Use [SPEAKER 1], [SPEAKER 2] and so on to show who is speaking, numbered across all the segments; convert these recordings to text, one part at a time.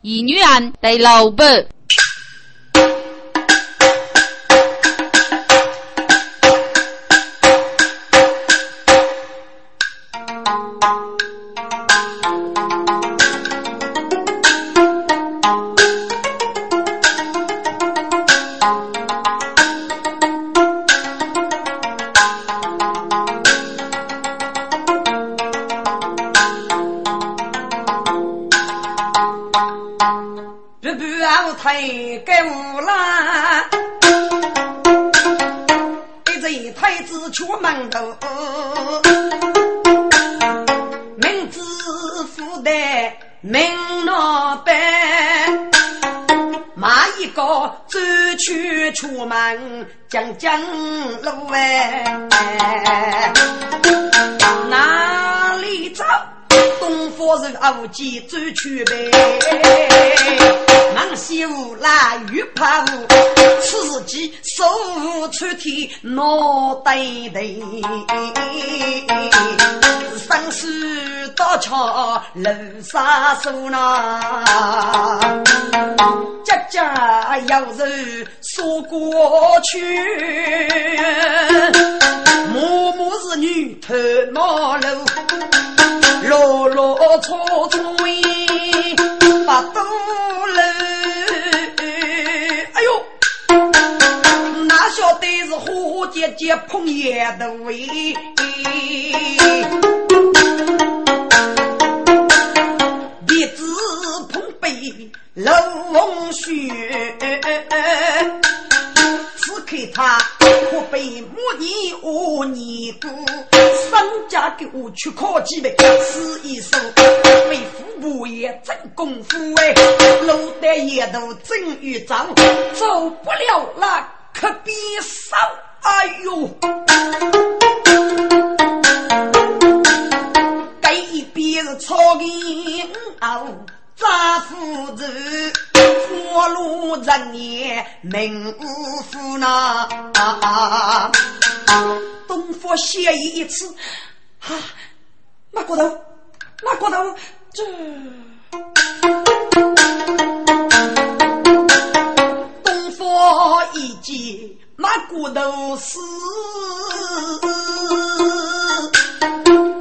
[SPEAKER 1] 《易女人》第六部。人对老板。
[SPEAKER 2] 江江路哎，东方人无忌走去呗。忙西屋来雨怕雾，此际手无穿天脑袋头。生死多桥楼杀手呐，家家有人说过去，默默是女头马路，落落错错把多路。哎呦，哪晓得是花姐姐碰叶的喂。楼雪，此刻他可被母尼我尼姑，商家给我去考几杯，试一手，为父母也真功夫哎，路得也都真预兆，走不了了可别烧，哎呦，这一边是草原哦。扎夫子，花路人也名无夫呐。东方写一次，哈，马骨头，马骨头，这东方一见马骨头死，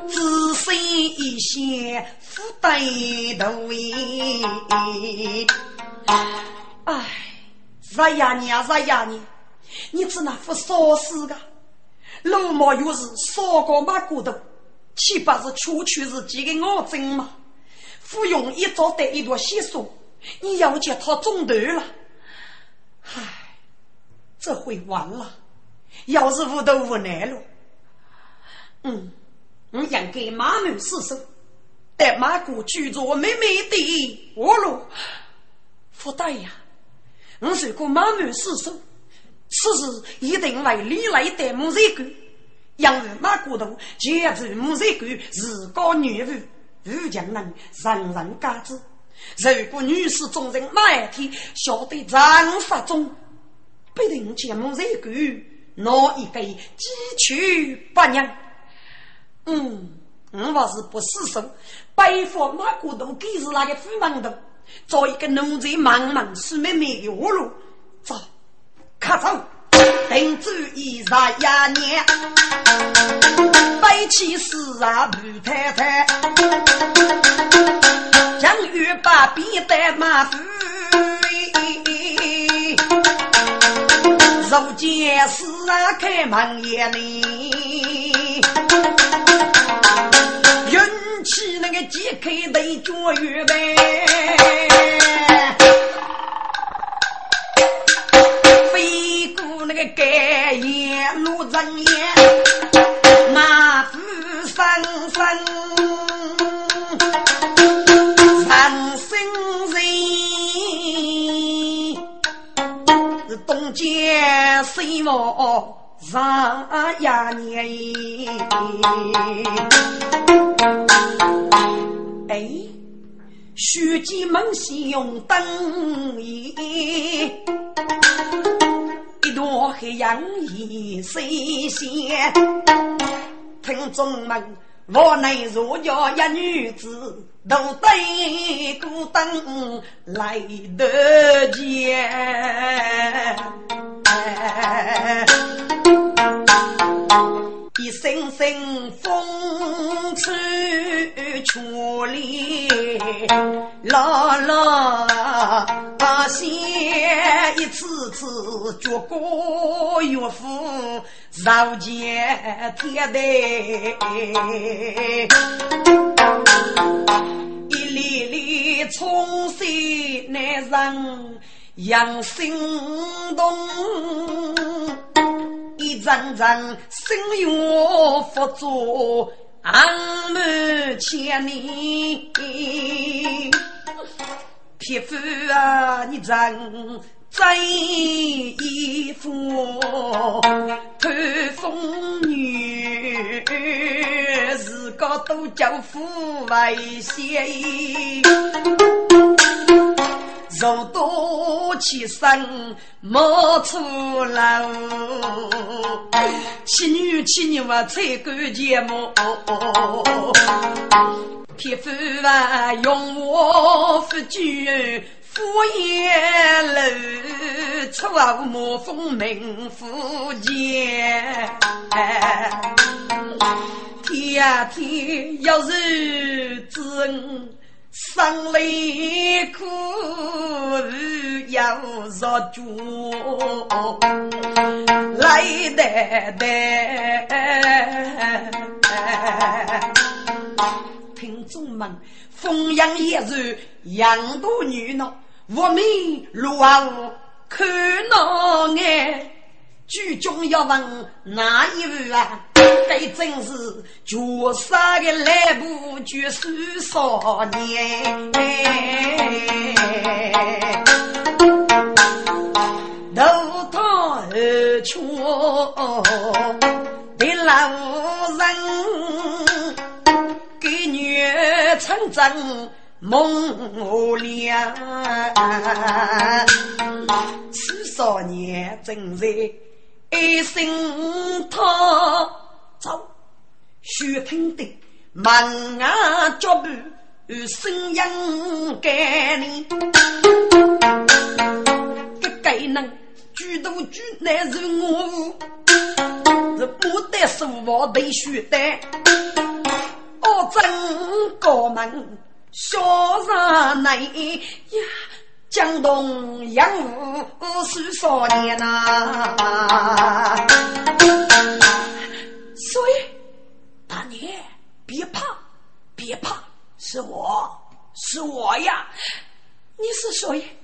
[SPEAKER 2] 只身一线。对头哎，啥呀你啊，啥呀你？你只那副傻死个，老毛又是傻个马骨头，岂不是区区是几个恶症吗？服用一早得一朵血素，你要叫他中毒了。唉，这回完了，要是无头无奈了。嗯，我应该马门失手。带马姑居住美美的卧路，福大呀！我如果马满失手，此事一定为李来带木材官，因为马姑头接住木材官自告女巫，武将人人人皆知。如果女士众人马一天晓得战法中，必定将木材官拿一个鸡取八娘。嗯。我若是不死守，白发马骨头，给是那个虎门头，找一个奴才忙忙苏妹妹的活路，走，咔走，定住一十一年，背起四啊布太太，将玉把笔带马夫，如今四啊开门眼里。那个几口得脚预备，飞过那个盖眼路人眼，马夫生生三生人，东街西望。上呀年，哎，书记们先用灯一一朵黑杨一谁先？听众们我内若家一女子，独对孤灯来得见。一声声风吹出里，啦啦写一次次绝歌乐府，绕见天台，一粒粒冲洗难人养心动。一阵阵心愿佛祖安满千里，匹夫啊，你真真衣服，看风女自个都叫夫为先。若多起身莫出楼，妻女妻女我才干节目，匹夫啊用我夫君敷衍楼，出无莫风名夫见。天天，要是知恩。生离苦要若住，来得得。听众们，风扬野日养多女呢，我们如何看那眼？剧中要问哪一位啊？该真是绝杀的来部绝世少年，头堂而出的老人，给女成真梦凉。此少年正在。一声他走，须听得门啊脚步声音改呢，这该能举头举乃是我，这不得说话得须得，我真高门小人来呀。江东杨武是少年呐，所以大娘别怕，别怕，是我是我呀！你是谁？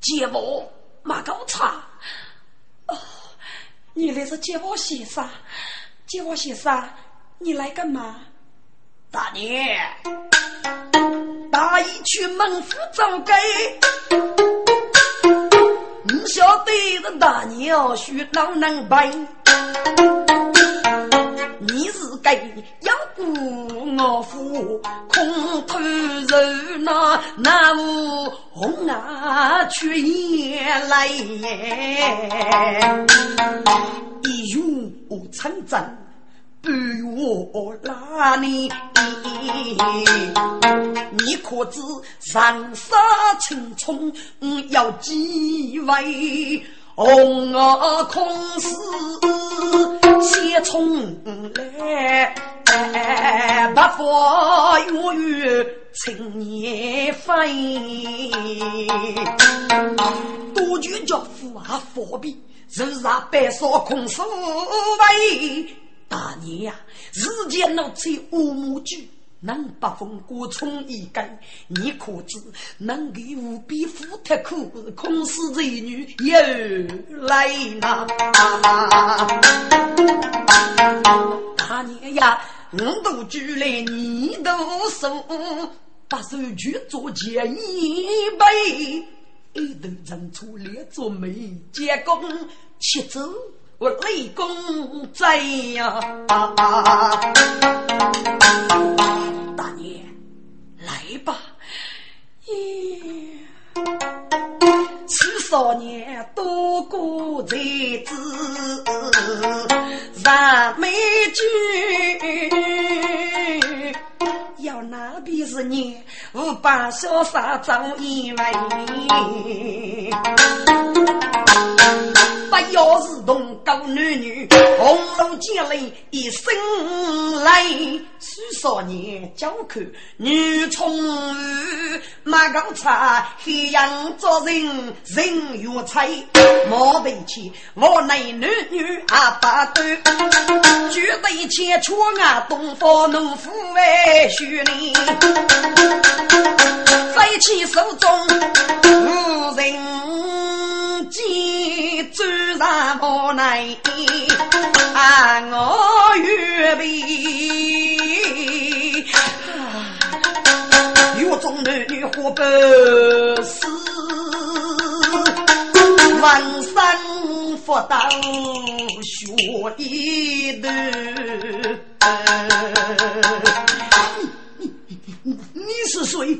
[SPEAKER 2] 接我马高茶。哦，你来是接我先生，接我先生，你来干嘛？大娘。大义去孟府找该，不晓得这大娘许老能背。你是该要顾我夫，空头肉那那无红啊却也来，一语成真。不我拉你，你可知人生青葱要几位？红儿空是先冲来，不负月月青年飞。多句叫父啊，佛比日上白少空是为。大年呀，日间闹出乌木句，能把风过冲一根，你可知能给无比富特苦，空是这女又来呐？大年呀，五都举来你都送，把手举做钱一杯，一头人出列做媒，结功七走。我立功在呀、啊啊啊！大年，来吧！咦，此少年多过才子，燃美聚。要哪边是你？我把潇洒仗义为。不要是同高男女，红楼见泪一生泪。数少年教口女宠儿，马高茶黑阳做人人缘差，莫得起我内男女阿八对，举对千出啊东方农夫为许你，飞起手中无人见，走上我内啊我预备。狱中男女活不死，浑身复到血一头。你是谁？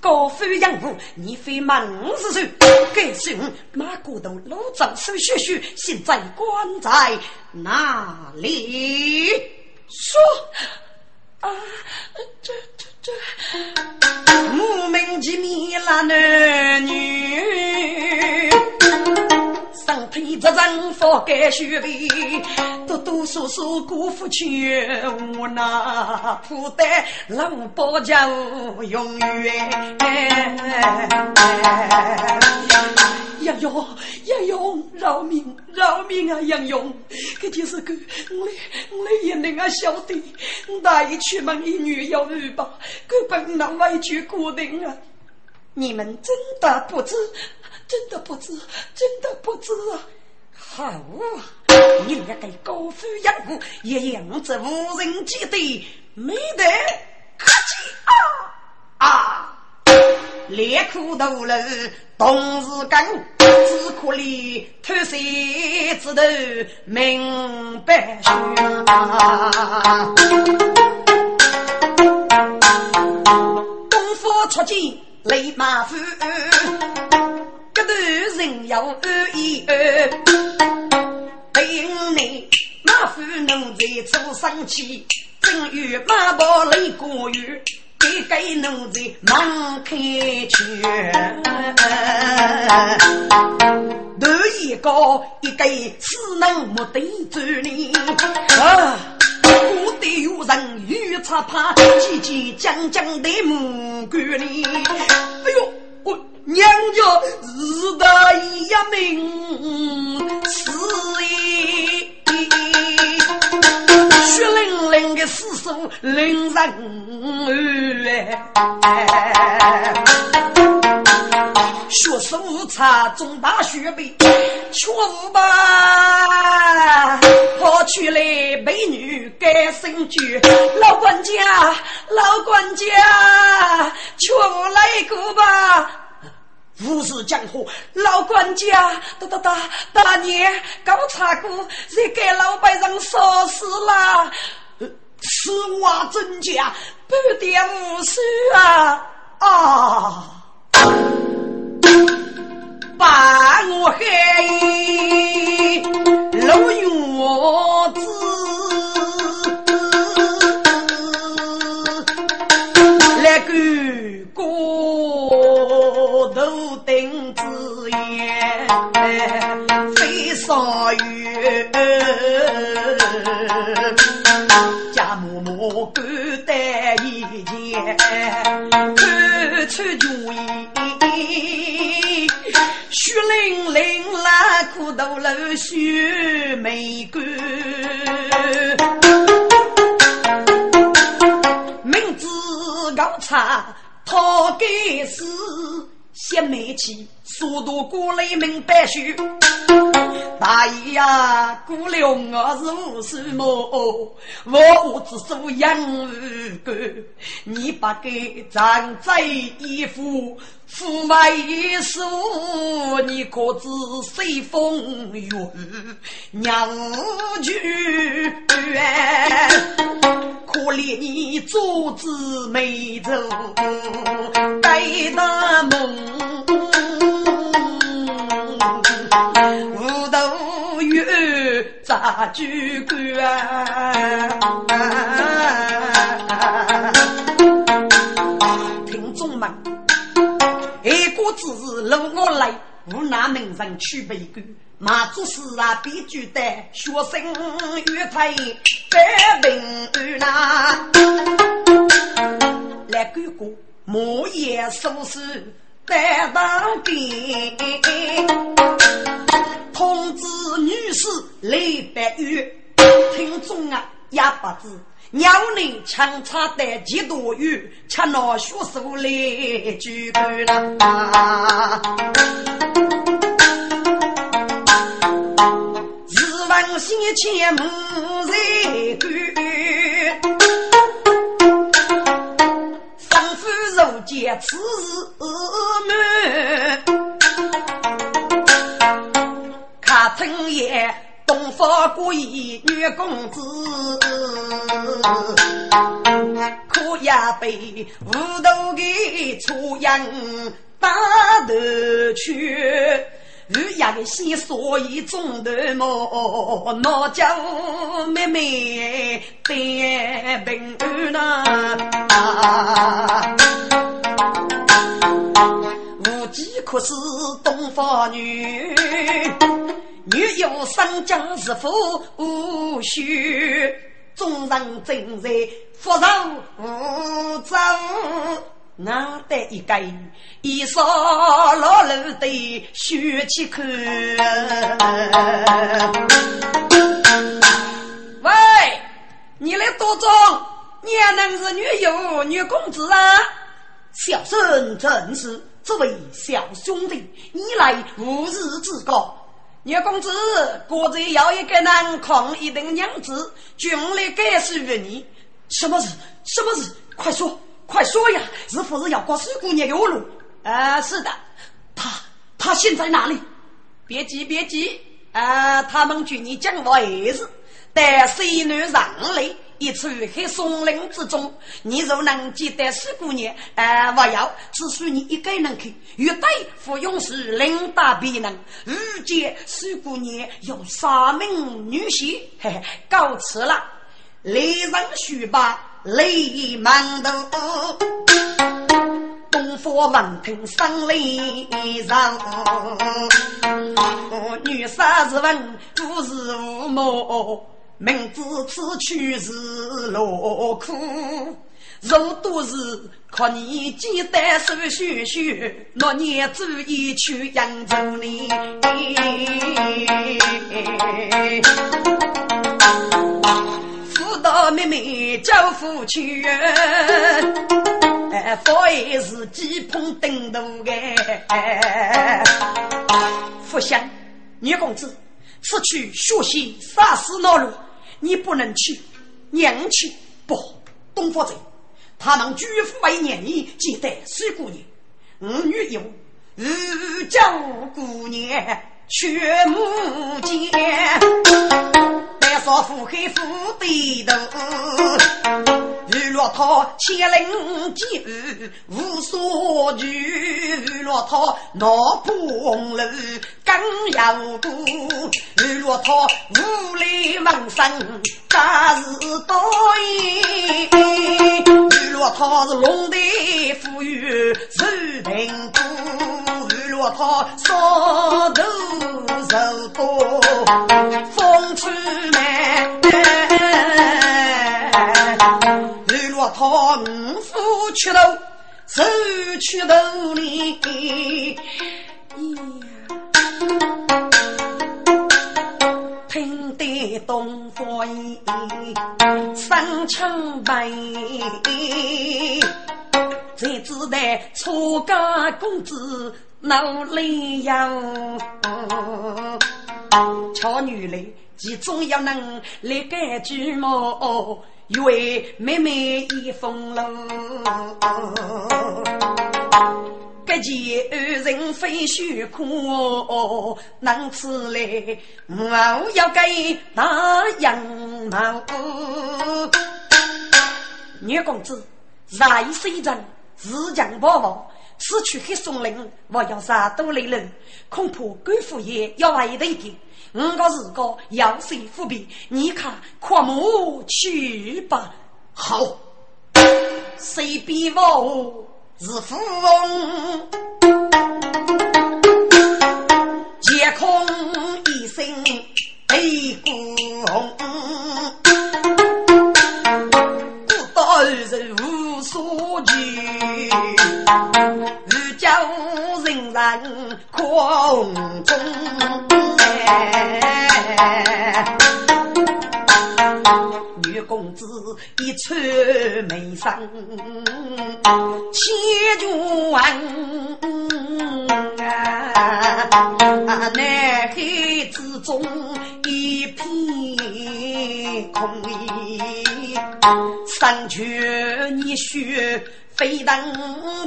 [SPEAKER 2] 高飞养父，你非满五十岁，该姓马古头老张手血血，现在关在哪里？说。啊，这这这，莫名其妙那男女，上天责人佛该学费，多多少少辜负却无那负担，老保家永远。杨勇，杨勇，饶命，饶命啊！杨勇，这就是个我我也能啊晓得，大一出门一女要二吧，根本那委屈固定啊！你们真的不知，真的不知，真的不知啊！好啊，你也该高飞养虎，也养着无人记得，没得客气啊啊！烈苦头了，同时干，只可怜偷谁之头明白学。东方出尽雷马虎，这头人要二一二。等你马虎能在出生气，正与马宝雷过雨。一个奴才忙开去，头一个一个只能目瞪着你啊！我得有人与他怕，急急将将的目光里，哎呦，我娘家日大一命死血淋淋的死书令人哎，学识无差，中大学位，却无吧，跑去了美女改身居，老管家，老管家，却无来过吧。无事江湖，老管家，大大大大年搞茶过，谁给老百姓烧死了？此话真假？不点无数啊啊！把我害，老院子来个过头顶子烟，飞上月。家母母孤单一件，看出主意，血淋淋拉苦头露血没干，明知高差讨给死，先没气。速度过来明白书，大爷呀，过了我是无数么？我只做养儿哥，你把给长在衣服，父外一书，你可知随风雨娘去？你做子美人，待大梦。无头冤扎酒馆，听众们，一个字，如我来，无那名人去被干。马祖师啊，必须得学生乐台百病难。来哥哥，莫言俗事担当兵，通知女士来白玉，听众啊也不知。鸟人强插的几多雨，吃那学手来举杯了。日闻西前母在干，生父如见此日满，看春夜。东方过意女公子，可也被无头的粗阳打得去。日夜的心所以中头毛，哪叫妹妹得平安呐？无计可施东方女。女有生将是夫无须，众人正在福寿无争，难得一个一扫老楼的血气看。喂，你来多庄，你也能是女友女公子啊？
[SPEAKER 3] 小生正是这位小兄弟，你来无日之高。
[SPEAKER 2] 女公子，国贼要一个人抗一等娘子，军来该是于你。
[SPEAKER 3] 什么事？什么事？快说，快说呀！是不是要过水姑娘的路？
[SPEAKER 2] 啊，是的。
[SPEAKER 3] 他他现在哪里？
[SPEAKER 2] 别急，别急。啊，他们军你讲话儿子，带水女上来。一处黑松林之中，你若能记得四姑娘，呃，我要只许你一个人去。绝对不用时，领导别人。遇见四姑娘有三名女婿，嘿嘿，告辞了。雷人须把雷满头，东方闻听声雷人。女杀是问，不是无谋。明知此去是劳苦，若都是靠你简单手续续，那年足以去扬州呢。辅导妹妹教父去，哎，不也是鸡捧灯头哎。福相，女公子，此去学习杀死恼路。你不能去，娘去不？东方贼，他能举夫为娘，你记得水姑娘，五女有日九姑娘，却母见，带上腹黑腹背头。玉骆驼千灵剑，无所惧；玉骆驼闹破红楼更要过；玉骆驼无力问声大是多言；玉骆驼是龙的富裕受贫苦；玉骆驼少头受多。风吹满。他五夫出头，手出头里，听得东方音，三枪白，才知道出家公子闹里样，巧女来，其中要能立个句么？一位妹妹已风流，这件二人非虚苦，能此来我要给大杨毛。女公子，来水人，自强不忘，此去黑松林，我要杀多雷人，恐怕官府爷要为得的。五个四个要谁伏笔？你看，阔木去吧。
[SPEAKER 3] 好，
[SPEAKER 2] 谁比我是富翁，夜空一声悲鼓红，古道人无所惧，日久人人空中。女公子一穿眉裳，千万啊！南海之中一片空，山泉热血飞腾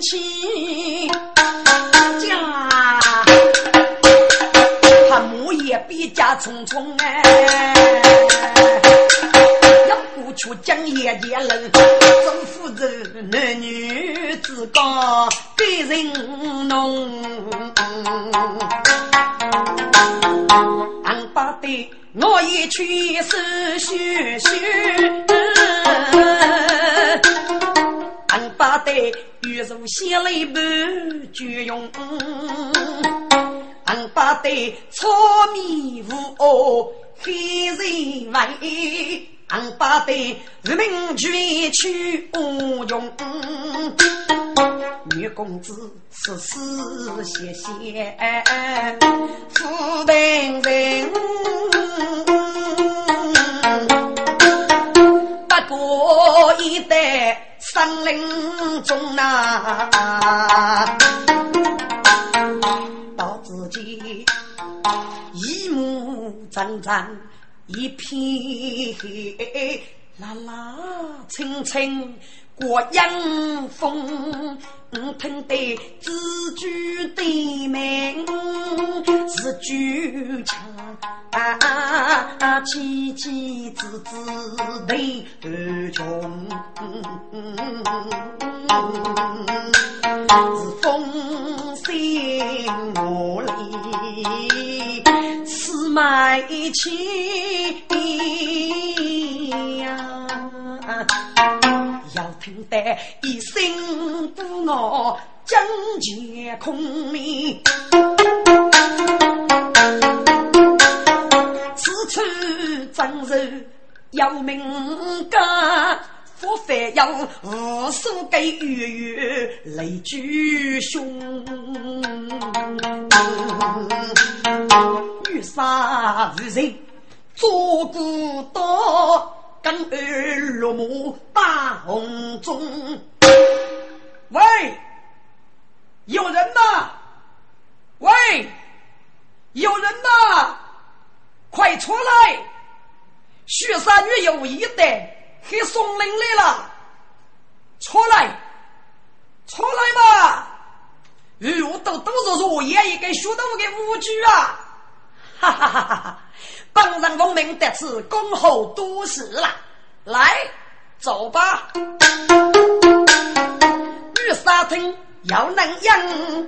[SPEAKER 2] 起，家也比家匆匆哎。出江夜夜冷，政府人男女之间感人浓。俺把的我也去是学学，俺把的玉如血泪不绝用，俺把的草米无哦黑人味。俺把的人民全去无用，女公子此时谢谢。富平人，不过一代森林中呐，到自己一目张张。一片蓝蓝青青过阴风，听得自句的名是句腔，凄凄子子对儿穷，是风声我里。埋起听得一声不我将绝空明，此处真是要命干。我非要无数个月月泪珠胸，女杀无人做孤刀，跟儿落幕大红中。喂，有人吗？喂，有人吗？快出来！雪山女有一代。黑松林来了，出来，出来吧！我都都是说爷爷给学的我的武举啊！哈哈哈哈哈！本人奉命得此恭候都市了，来，走吧！玉沙村要能赢，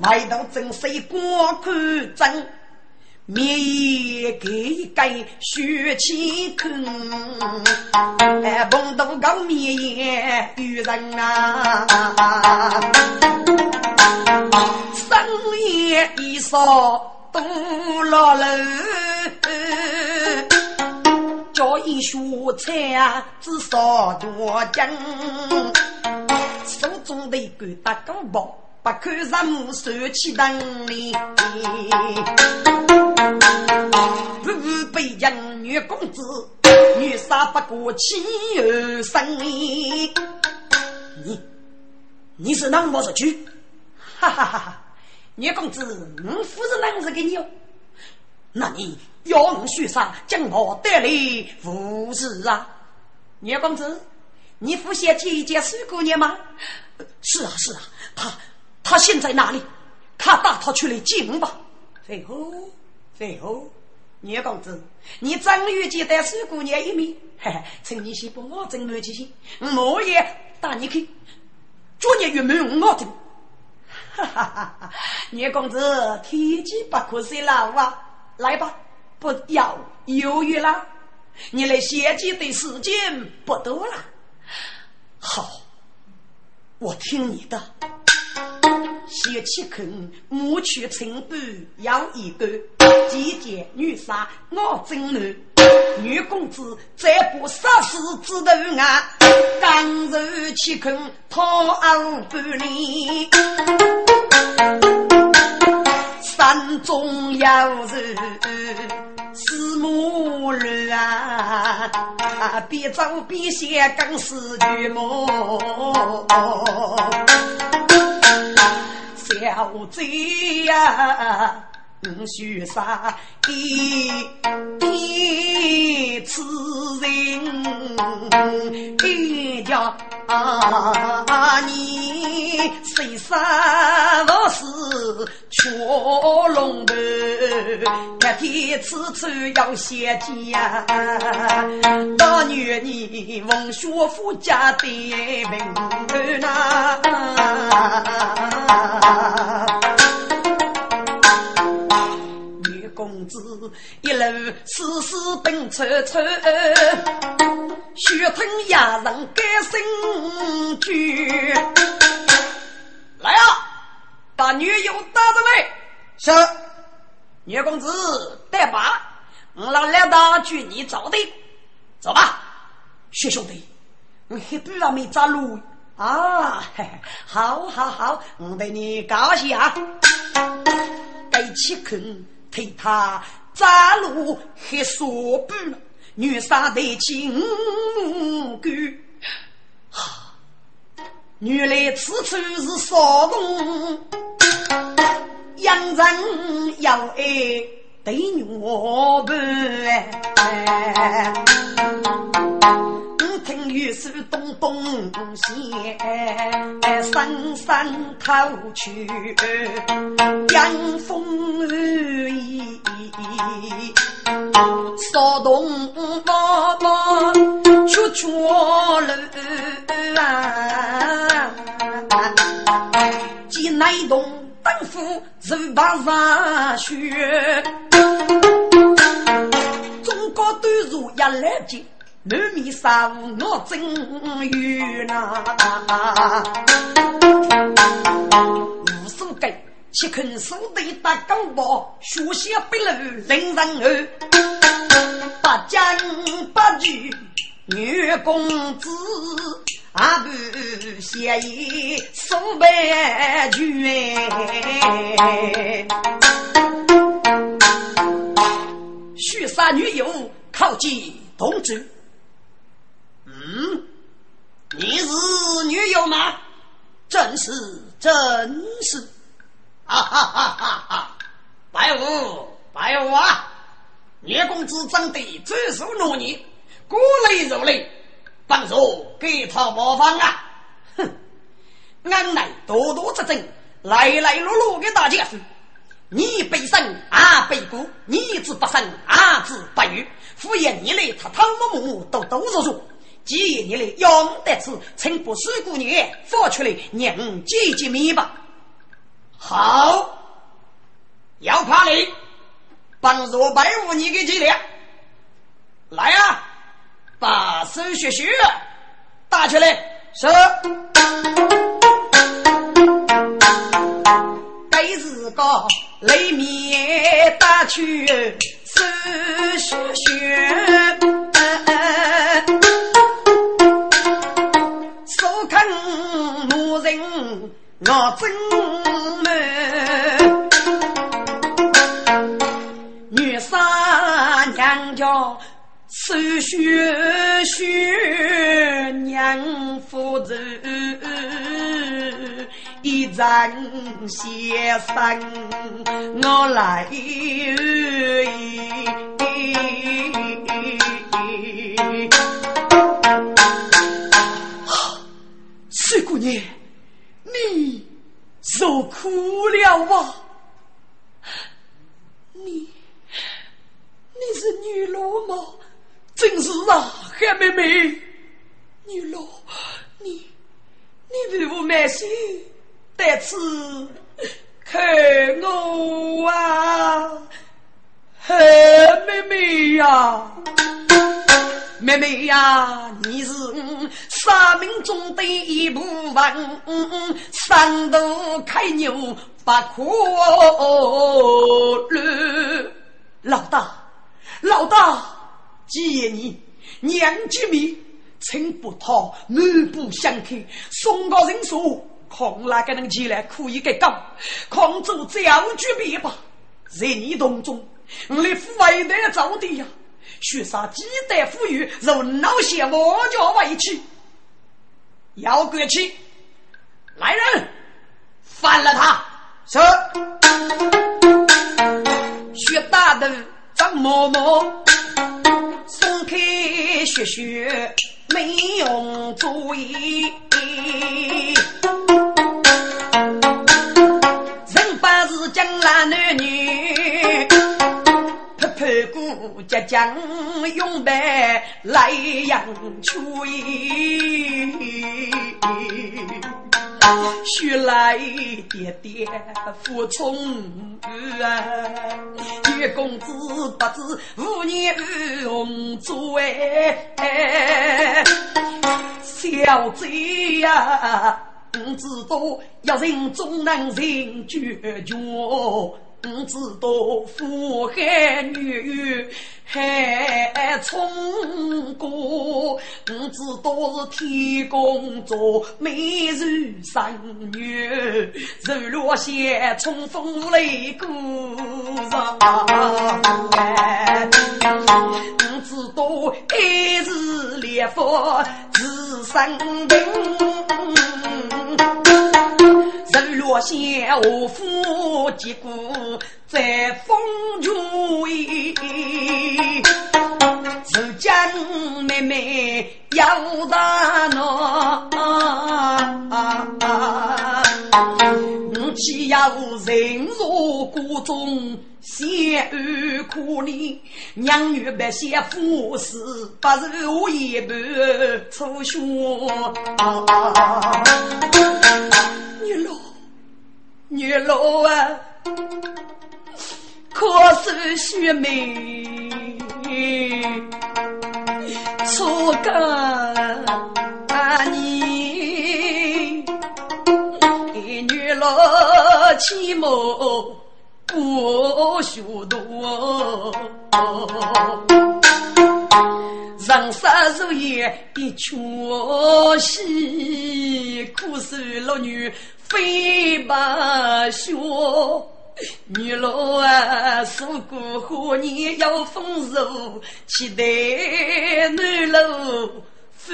[SPEAKER 2] 外头真是光看真。灭一个一个血气吞，哎，碰到个灭也女人啊，深夜一扫多老人，叫一学菜啊，至少多斤，手中的一个大钢包。不看人目，手起灯里，不被人女公子，女杀不过妻儿生你，你是哪么子去？哈哈哈哈！女公子，我夫人能是给你哦？那你要我许啥将我带来服侍啊？女公子，你不嫌弃一件水姑娘吗？是啊，是啊，她她现在哪里？她带她出来见吧。废话，废话，聂公子，你正月见待苏姑娘一面，嘿嘿，请你先帮我正月去先，我也带你去。昨日月满我正，哈哈哈哈！聂公子，天机不可泄露啊！来吧，不要犹豫了，你来献计的时间不多了。好。我听你的。先起坑，母去成都要一个，姐姐女杀我真难。女公子再不杀死之头啊，刚柔起坑讨二不离。山中有人是母女啊，边走边想更是女梦。小贼呀，须杀一一家你谁杀我是雀龙头，天天吃吃要写家，大女你文学富家的名头呐。公子一路丝丝奔抽抽，血吞哑人该生句。来啊，把女友带上来。
[SPEAKER 3] 是，
[SPEAKER 2] 女公子带把，我让两大举你走的，走吧，薛兄弟，我黑不让没扎路。啊，好，好，好，我对你高兴啊！该起坑替他扎路黑说不，女杀得亲狗，哈，原来此处是少东，养人要爱对我不。听雨水咚咚响，声声透去阳风雨，骚动妈妈悄悄路啊，进内洞灯火如白沙雪，中国都如一来劲。满面山我真冤呐！无数个七肯手的大高包，血血白露人人儿，八将八举女公子，阿不写意数百句许杀女友靠近同志。嗯，你是女友吗？真是，真是。哈哈哈哈哈！白虎，白虎啊！聂公子长得最受罗你，过来如雷，本座给他模仿啊！哼，俺来多多执政，来来路路给大家说，你背生啊背骨，你子不生啊子不育，敷衍你来他汤木木都都是说。既然你来用得此，请不是姑娘放出来，让见见面吧。好，要怕你，帮若拜五你给几两？来啊，把手血血打出来。
[SPEAKER 3] 是。
[SPEAKER 2] 该是个雷面打去手血血。我真美，女杀娘家手血血娘夫子，一战先生我来。水姑娘。你受苦了吧？你你是女罗吗？真是啊，黑妹妹，女罗，你你为我买心在此看我啊，黑妹妹呀！妹妹呀，你是生命中的一部分，上头开牛不可乱。老大，老大，今夜你娘吉米，请不讨，南不相看，送个人说，看哪个能起来可以给讲，抗走教举别吧，在你洞中，我的父爱的招的呀。许啥鸡蛋富裕，如老些我家为妻，要过去，来人，翻了他！
[SPEAKER 3] 是。
[SPEAKER 2] 薛大头张嬷嬷，松开血血没用主意，人把是江南男女。盘古即将永白来阳吹，须来爹爹负重啊！月公子不知五年红烛哎，小贼呀，不知道要人终能人决绝。不知道富海女海冲过，不知道是天公作美如神女，日落西冲锋雷鼓上，不知道一日烈火自生病。日落西，我夫结果在风中是家妹妹要大闹，我岂要人若孤中，险安可怜，娘女百姓夫死，不是我一半粗血。女老，女老啊，可是须眉出干你，女老起谋不许多。人生如夜的缺席，苦守六女非不休。女老啊，受过何年要丰收，期待男老复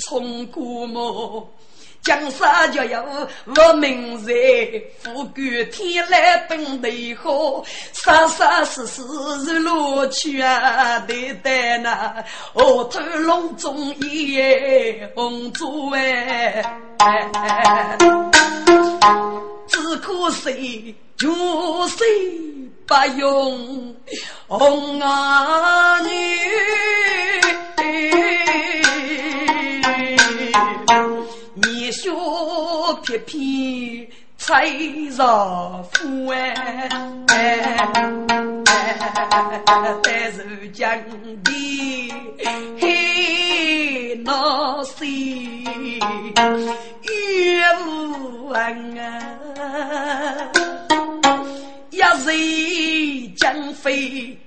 [SPEAKER 2] 从过么？江山就要我名在，富贵天来本地好，生生世世是乐趣啊！对待那河头龙中一红烛哎，只可惜旧岁不用红儿女。年少翩翩才若夫哎，但是江边黑闹西月无安啊，一日将飞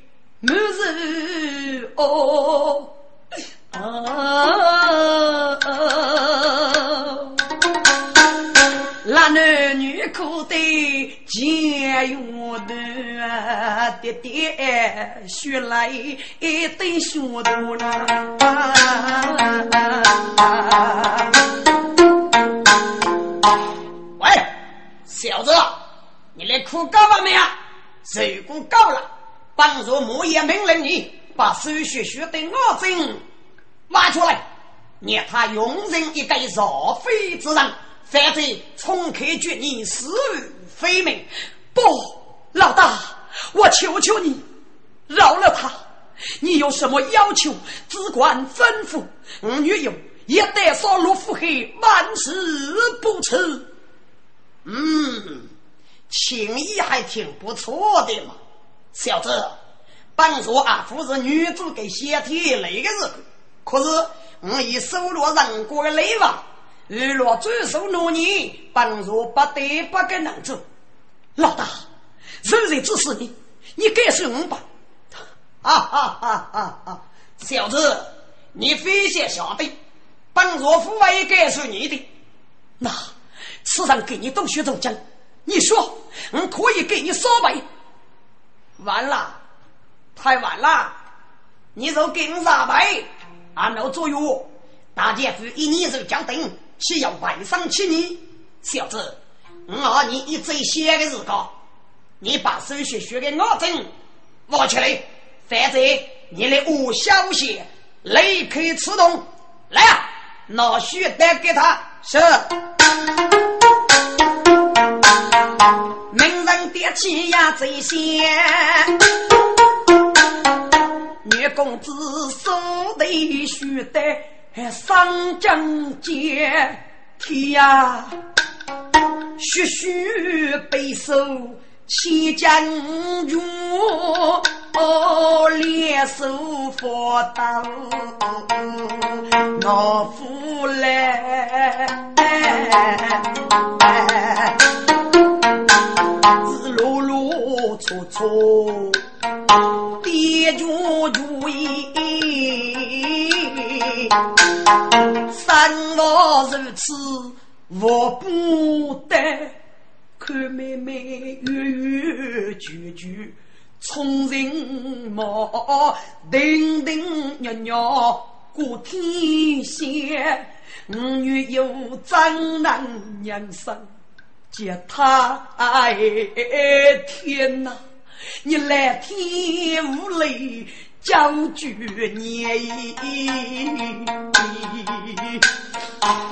[SPEAKER 2] 满是哦。啊！男女可得见缘的，爹爹学来一对学徒呢。
[SPEAKER 3] 喂，小子，你来哭够了没有？如果够了，帮助木叶命令你把手学学的我真。挖出来！让他用人一个若非之人，反则重开决你死于非命。
[SPEAKER 2] 不，老大，我求求你饶了他。你有什么要求，只管吩咐。我女友一旦上路腹黑，万事不辞。
[SPEAKER 3] 嗯，情谊还挺不错的嘛，小子。
[SPEAKER 2] 本说阿夫是女主给先天那个日可是我已收罗人过的累王，日落遵守诺言，本说不得不给能走。老大，人人支持你，你该是我吧？哈哈哈哈哈！小子，你非先晓得，本若父也该是你的。
[SPEAKER 4] 那此人给你洞穴中将，你说我可以给你三百。
[SPEAKER 2] 完了，太晚了，你就给我三百，按照作用，大姐夫一年就将等，岂要外伤起你？小子。我你一最先的日子，你把手续学给我整，我起来，反正你的无消息立刻出动，来啊，拿血单给他是。名人的气呀最先，女公子手提血单上将阶梯呀。徐徐背手起将军，联手佛道老夫来，日落落错错，爹君注意，三我如此。我不得看妹妹月月句句从人貌，定定袅袅过天仙。我女有张男人生，接他哎天哪！你来天无泪将绝念，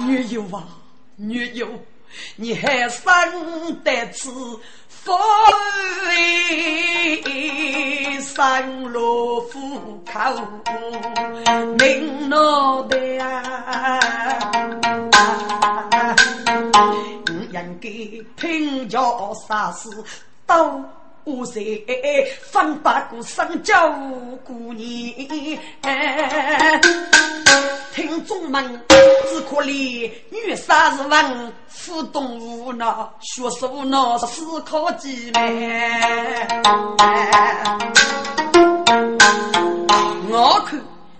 [SPEAKER 2] 女友啊！女友，你还生得此福为上罗虎口命脑袋啊！人给拼叫啥事都。我在放大过生叫过年，听众们只可怜女杀是文，互动无脑，学术脑思考机门。我看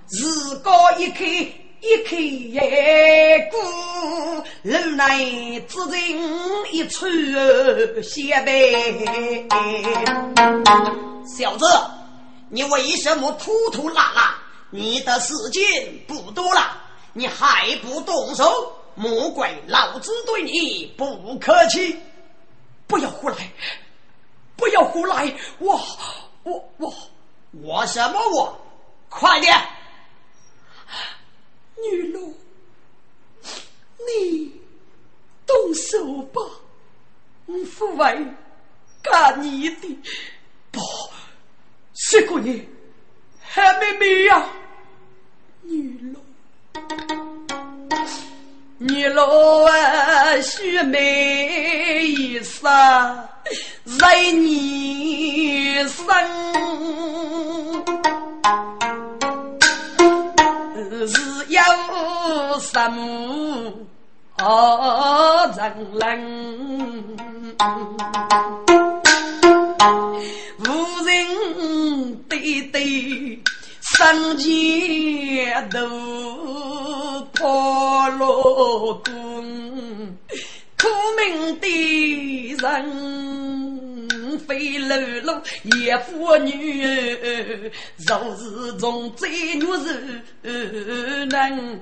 [SPEAKER 2] 日高一开。一口野骨，人来只人一处先辈。小子，你为什么拖拖拉拉？你的时间不多了，你还不动手？莫怪老子对你不客气！
[SPEAKER 4] 不要胡来！不要胡来！我我我
[SPEAKER 2] 我什么我？快点！
[SPEAKER 4] 女奴，你动手吧，父为干你的，不，是个你，还妹妹呀，女奴，女奴啊，须眉一生在你身。什么人能？无人对对，三界都破落空，苦命的人。非喽喽，也妇女，若是从这女人能，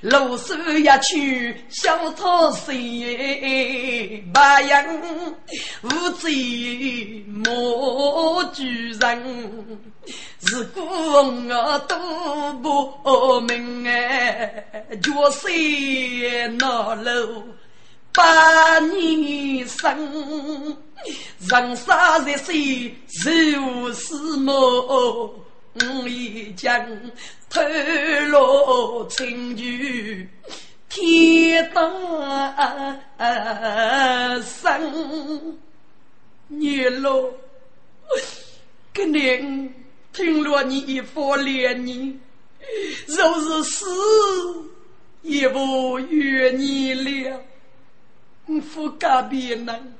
[SPEAKER 4] 露手一去小草谁白杨无罪莫举人，如果我都不明哎，就谁那喽？把你生，人生在世如是梦，我已将透露情绪天大生，女罗
[SPEAKER 2] 给您听了你一番言言，若是死，也不怨你了。我不改变人，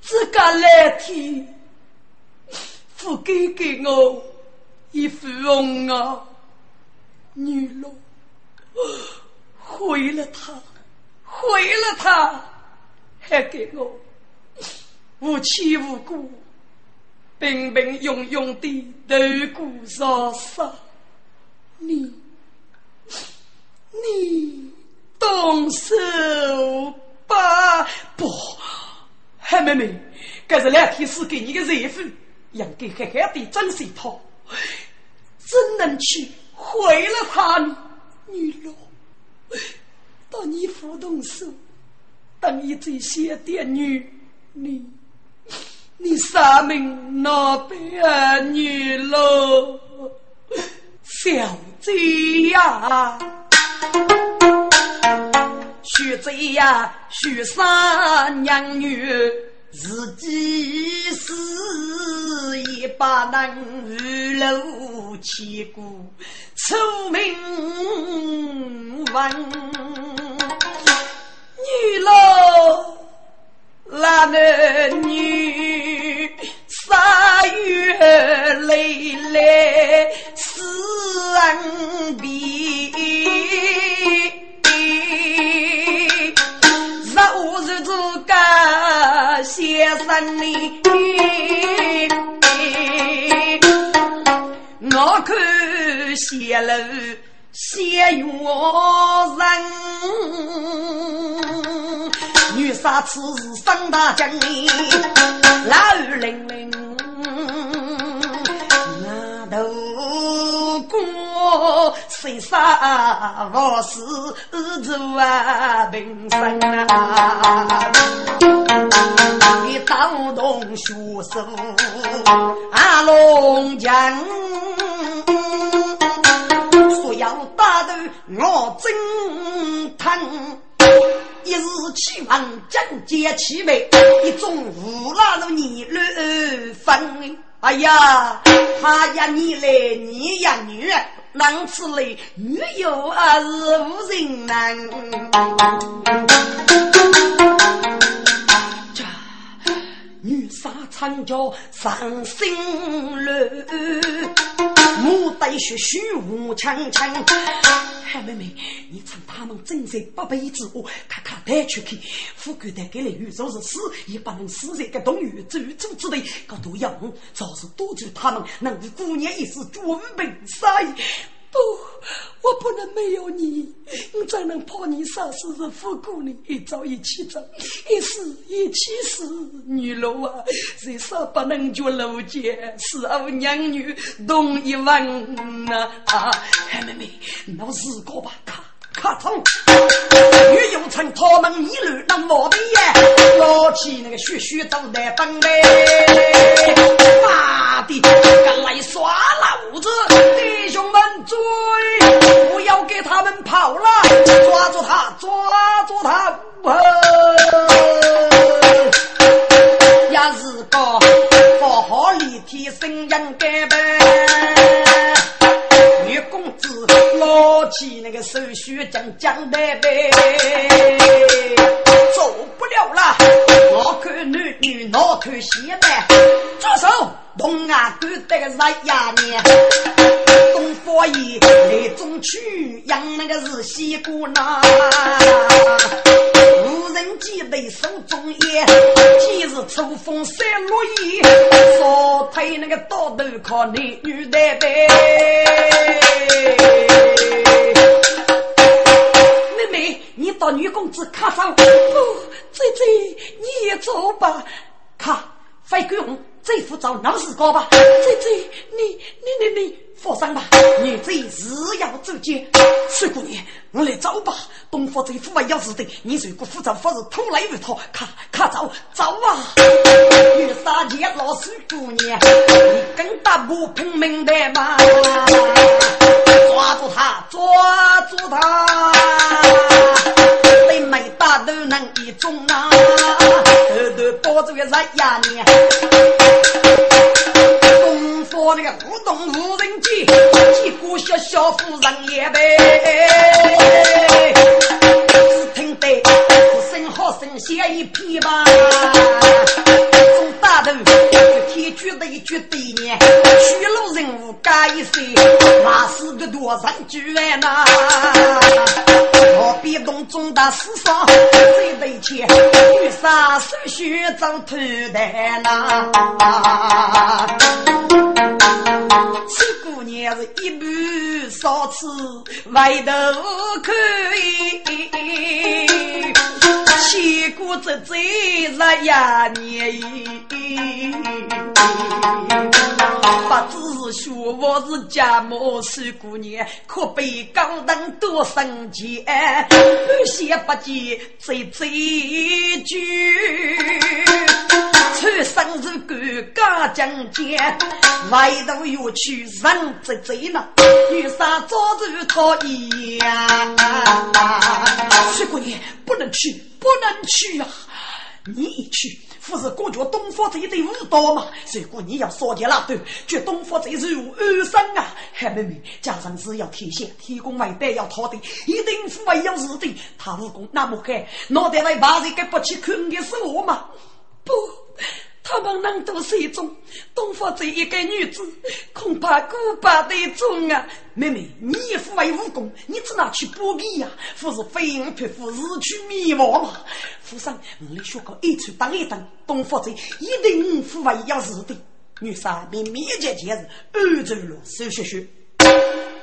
[SPEAKER 2] 这个来天，不给给我一副红啊，女郎，毁了他，毁了他，还给我无亲无故。平平庸庸的斗过杀杀，你你动手吧！不，海妹妹，这是两天是给你的热夫，应该好好的珍惜他，怎能去毁了他呢？女郎，当你不动手，当你这些点女，你。你杀命那边儿女喽，小贼呀，徐贼呀，徐杀娘女，自己死也不能遇楼千古出名闻，女喽。那男女三月泪来思恩别，若是这个先生呢，我看谢楼谢我人。女杀此时三大将呢，老玲玲，那头过谁杀我是做啊平生啊，你当动学手啊龙江，说要打斗我真疼。一日气旺，将结气味，一种无拉路泥乱分。哎呀，他呀你来，你呀女，男子来，女有儿是无人能。杀长叫上心乱，牡丹雪雪无枪枪。海妹妹，你趁他们正在八百之下，咔咔带出去。富贵带给了鱼，若是死，也不能死在个洞穴走走之内。搞都要我，早是多助他们，能为姑娘一时绝命杀意。不，我不能没有你。我怎能抛你杀死是富姑娘？一朝一起走，一世一起死。女奴啊，谁说不能绝路见？是我娘女同一文呐！啊，妹妹，闹事过吧？卡卡通，女又趁他们一路当毛病耶，拿起那个血血都来崩嘞，妈的，敢来耍老子！弟兄们追，不要给他们跑了，抓住他，抓住他！也是个不好立体声音改版，起那个手续讲讲代背，走不了了，我看男女，我看现代，住手！东啊，哥得个日呀年，东方爷来中去养那个是西姑呐，无人机背手中烟，今日秋风三落叶，少退那个刀头靠男女代背。你到女公子卡上，不，姐姐你也走吧，卡费用。这副找老师高吧，这这你你你你放心吧，女子是要走街，水姑娘，我来找吧。东方这副还要是的，你如果负责不是偷来一套，卡卡走走啊！女杀姐老水姑娘，你跟大不拼命的嘛？抓住他，抓住他！能一中啊，偷偷抱着个十呀你。我那个互动无人机，几个小小夫人也呗。只听得呼声好声写一片吧。中大头一天举的一句对联，虚路人物改一些，那是个多人举案呐。我别动中大事上谁得钱，有啥手续走头单呐。七姑娘是一盘烧吃，外头可以，千古之最日呀年。不知是学我是家母七姑娘，可被高登多生钱，不写不记最最句。穿生日干家将间，外头又去人贼贼呢，女杀早日讨厌。薛姑娘不能去，不能去啊！你去，不是感觉东方这一队武道吗？如果你要烧掉那段，觉东方这如二生啊！海妹妹，加上只要提现，天公为代要讨的，一定是为要日的。他武功那么黑，脑袋为把人给不去看的是我吗？不。他们能都是一种东方这一个女子，恐怕古巴的种啊！妹妹，你也不会武功，你只拿去搏击呀？不是飞鹰匹夫，日趋灭亡嘛？夫上，我来学个一出当一当，东方这一定不会要死的。女杀比灭绝前日，欧洲路手学学，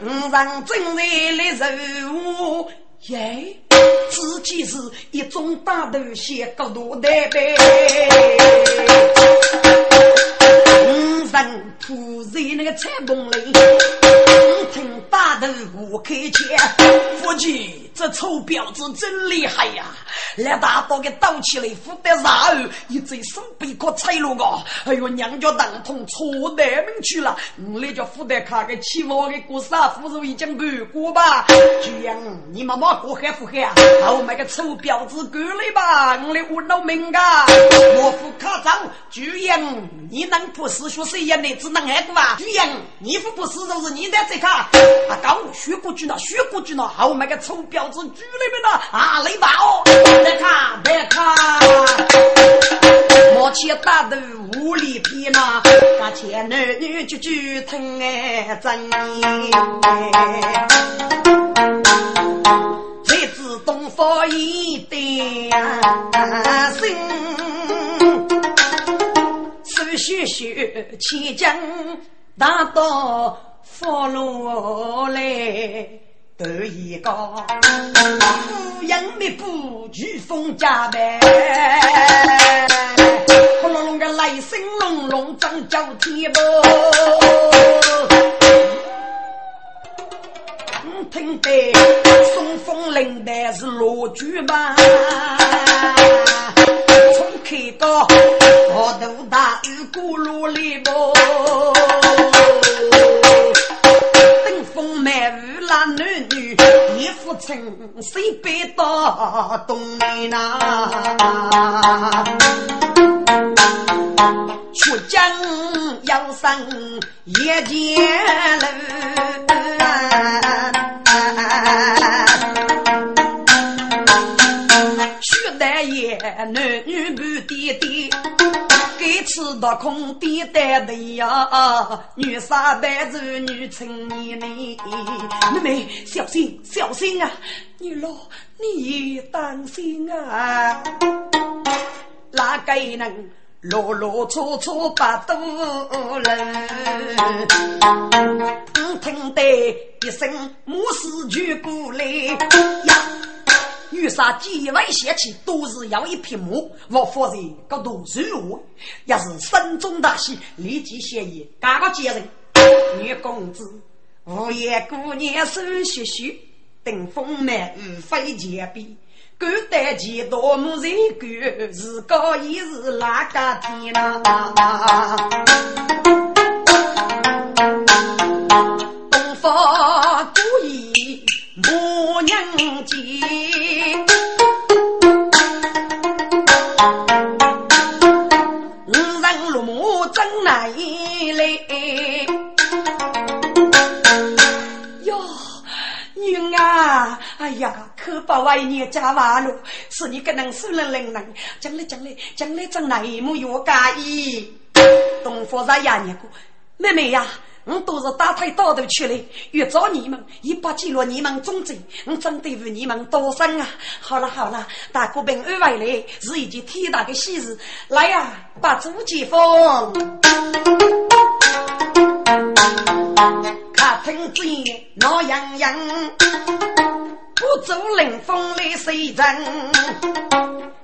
[SPEAKER 2] 五上正在来任务。耶，自己是一种大头些高度的呗。五人铺在那个彩棚里，听大头我开枪。夫妻，这臭婊子真厉害呀！来大刀给刀起来，扶得然后一嘴手背可拆了个。哎呦，娘家当通错大门去了。我来叫扶得卡个起我的姑嫂夫人已经搬过吧？这样，你妈妈过海不海啊？后买个臭婊子过来吧！我来我闹命啊！我扶卡走，居样，你能不是说谁呀？你只能挨过啊？居样，你不不是就是你在这卡？啊，刚学过去了，学过去了，后买个臭婊子居里面了啊！雷宝！别看，别看，莫去打斗无理皮呐！那前男女句句疼爱真，才知东方一点心，手续续千将大刀放落来。得一个乌阳密布，飓风加倍，轰隆隆个雷声隆隆，张叫天波。听得送风铃的是罗举吧？从开到我头大雨咕噜里波。风满雨拉男女，一副春水背到东南呐。出江要上一间楼，薛大爷男女不爹爹。该吃到空地带的呀，女杀白子女青年呢？妹妹小心小心啊！女老你当心啊！哪个能落落错错把多人？听得一声母狮就过来呀！遇杀几位贤妻，都是要一匹马。我夫人各读书我，要是身中大喜，立即协议，赶个接人。女公子，无言姑娘手续续，等风满雨飞前边。敢待见多么人干，是高一是哪个天呐？东方故意母娘见。呀，可把外年加完了，是你个能手能能能，将来将来将来将来没有介意。东方在压你过，妹妹呀，我都是打退到头去了，越找你们，一把记录你们踪迹，我真对付你们多深啊！好了好了，大哥平安回来是一件天大的喜事，来呀，把主解封。客厅之闹洋洋，不做冷风来水人。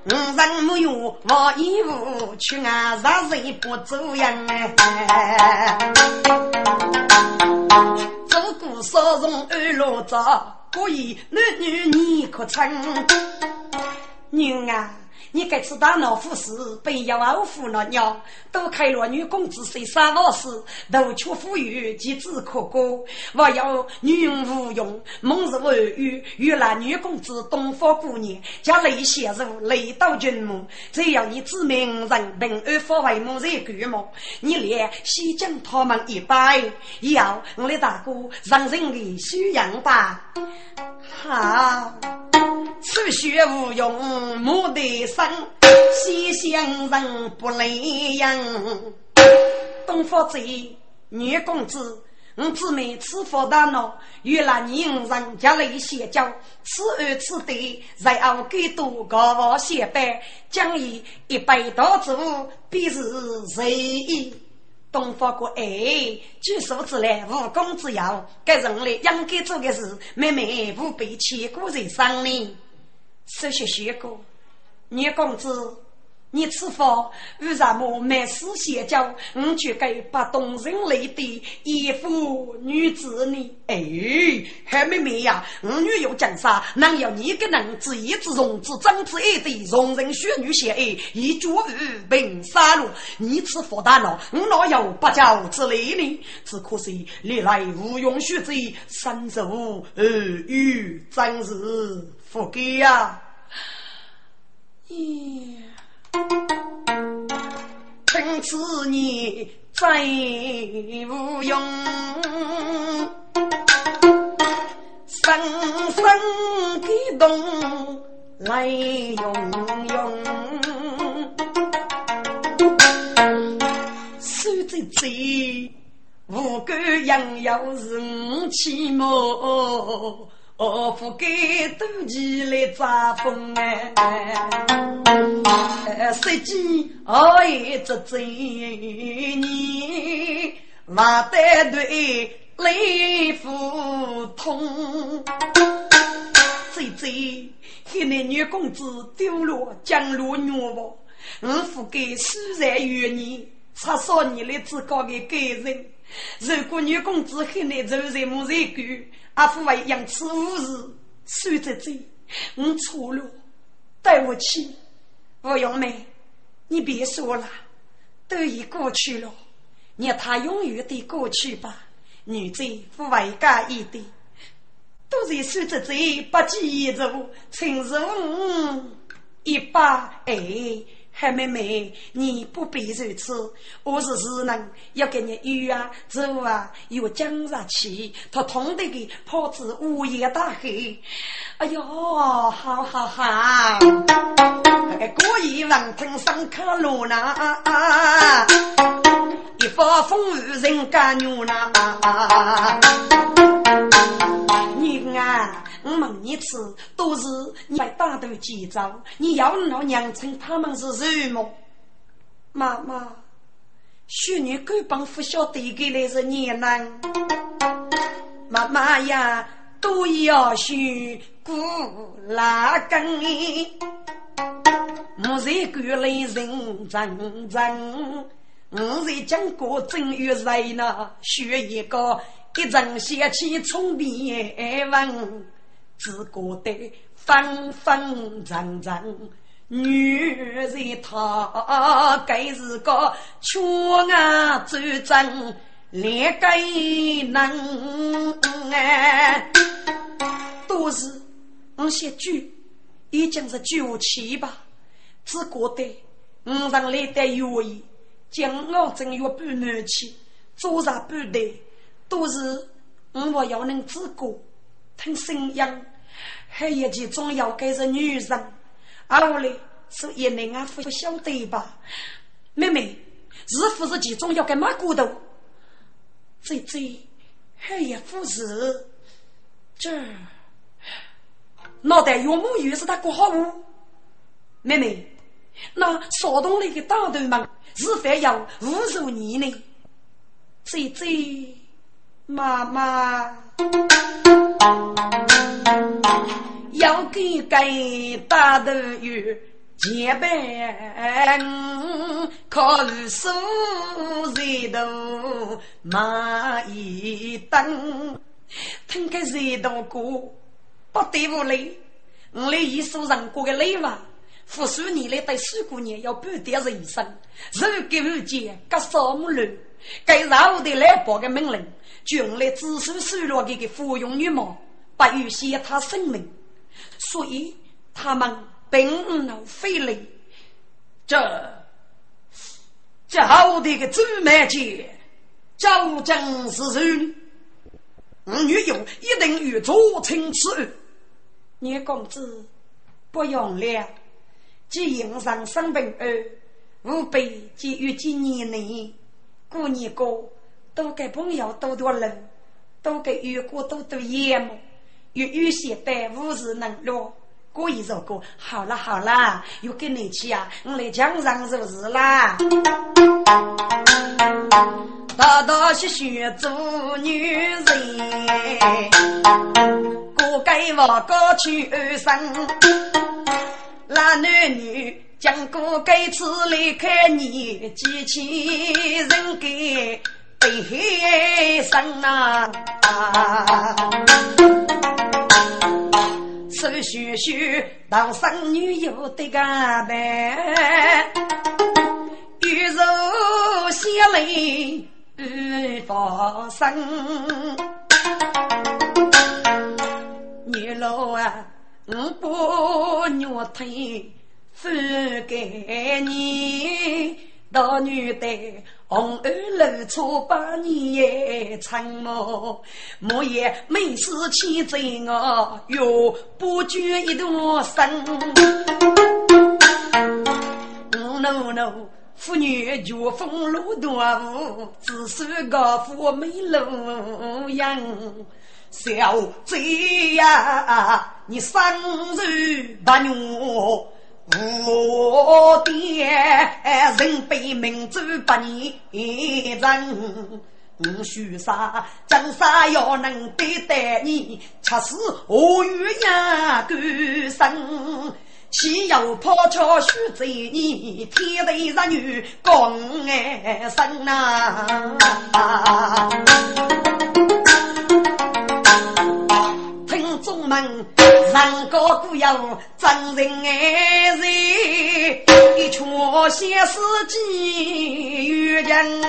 [SPEAKER 2] 五人没有我衣服，去外上谁不走样？走过少从二路走，故意男女你可称牛啊！你该知道老夫士被要二夫了鸟，都开了女公子谁杀老师，头缺富裕，机智可歌。我要女用无用，梦日无语。原来女公子东方姑娘，将泪血如泪到君母。只要你知名人平安发为母在鬼梦，你连西江他们一拜，要我的大哥让人的修养吧。好，学无用，莫得生。西乡人不累样，东方贼女公子，我姊妹吃佛大脑，原来你人家来邪教，此二此对，在后给多高房写板，将以一百道之物，必是谁意？东方国哎，举手之来，无功之要，该人类应该做的事，妹妹不必千古在上呢。首先学过。女公子，你此番为什么没事邪教？我却该把动人类的一夫女子呢？哎，韩妹妹呀，我女有江山，能有你个能自义之容之长之爱的容人血女血爱，一举与平杀路。你此佛大脑，我哪有不教之类呢？只可惜历来无用血贼，三无二语，真是不给呀！从此你再无用，声声激动来涌涌，手在嘴，无干杨要是五起毛。我不给肚脐来扎风哎，设计我一只嘴，你马得对雷腹痛。最最，黑那女公子丢了江路女王，我不给虽然与你，插少你的自高的感人。如果女公子黑那走人木人狗。阿父为养此无事，算在这，我错了，对不起，吴永梅，你别说了，都已过去了，让他永远的过去吧。女子不为介意的，都是算在这，不计一如，承受一把哎。海妹妹，你不必如此。我是只能要给你鱼啊、走啊，又讲上去，他痛得个跑至午夜大黑。哎呦，好好好！那个故意闻听上卡路那，一发风雨人家牛那。女啊！我问你次，都是你来大头几招？你要老娘称他们是什么？妈妈，许女根本不晓得给来是你呢。妈妈呀，都要学古拉根，我在古来人真真，我在讲过正月人呢，学一个一阵邪气冲鼻问。只觉得分分层层，女人她该是个缺牙周正，连个能哎，都是我些句，已经是酒气吧。只觉得我上来的愿意，将我正月半暖气，做啥不得，都是我要能自过，听声音。还一件总要给是女人，而我嘞是一内啊不晓得吧？妹妹，是不是其中要给马骨头？这这还也不是，这脑袋岳母又是他过好物。妹妹，那少东那个大头们是否要侮辱你呢？这这妈妈。要给给大头有结伴，靠手热度蚂蚁等，听个热度歌不得无泪。我来一首人过的泪吧，复数年来对四姑娘要半点人生，如给无见，隔扫木路，该绕的来报个命令，就来只手收落这个芙蓉女貌，不欲携他生命。所以他们并不能非礼，这这好的个朱满姐，究竟是谁？我女友一定与左亲此你公子不用了，既迎上生病儿，吾辈即与今年内过年过，都给朋友多多人，都给遇过多多眼目。有有些待无事能落，过一首歌，好了好了，又跟你去啊，我来墙上做事啦。大大小小做女人，过该我高去安生，那男女将过该次离开你，几千人给。悲伤啊！手续续当生女友的干扮，玉肉血泪欲发生。女老啊，我不虐腿，分给你大女的。红儿露出百年长毛，莫言美事千真啊，哟，不觉一段生。no no，妇女绝风路断舞，只是个妇美路样。小贼呀，你生日不牛？我爹人被民族百年人，我许啥江山要能对待你，恰是何语呀？孤身岂有抛桥许在你，天地日女共爱生呐！们人高固有真人爱人，一撮相思寄予人。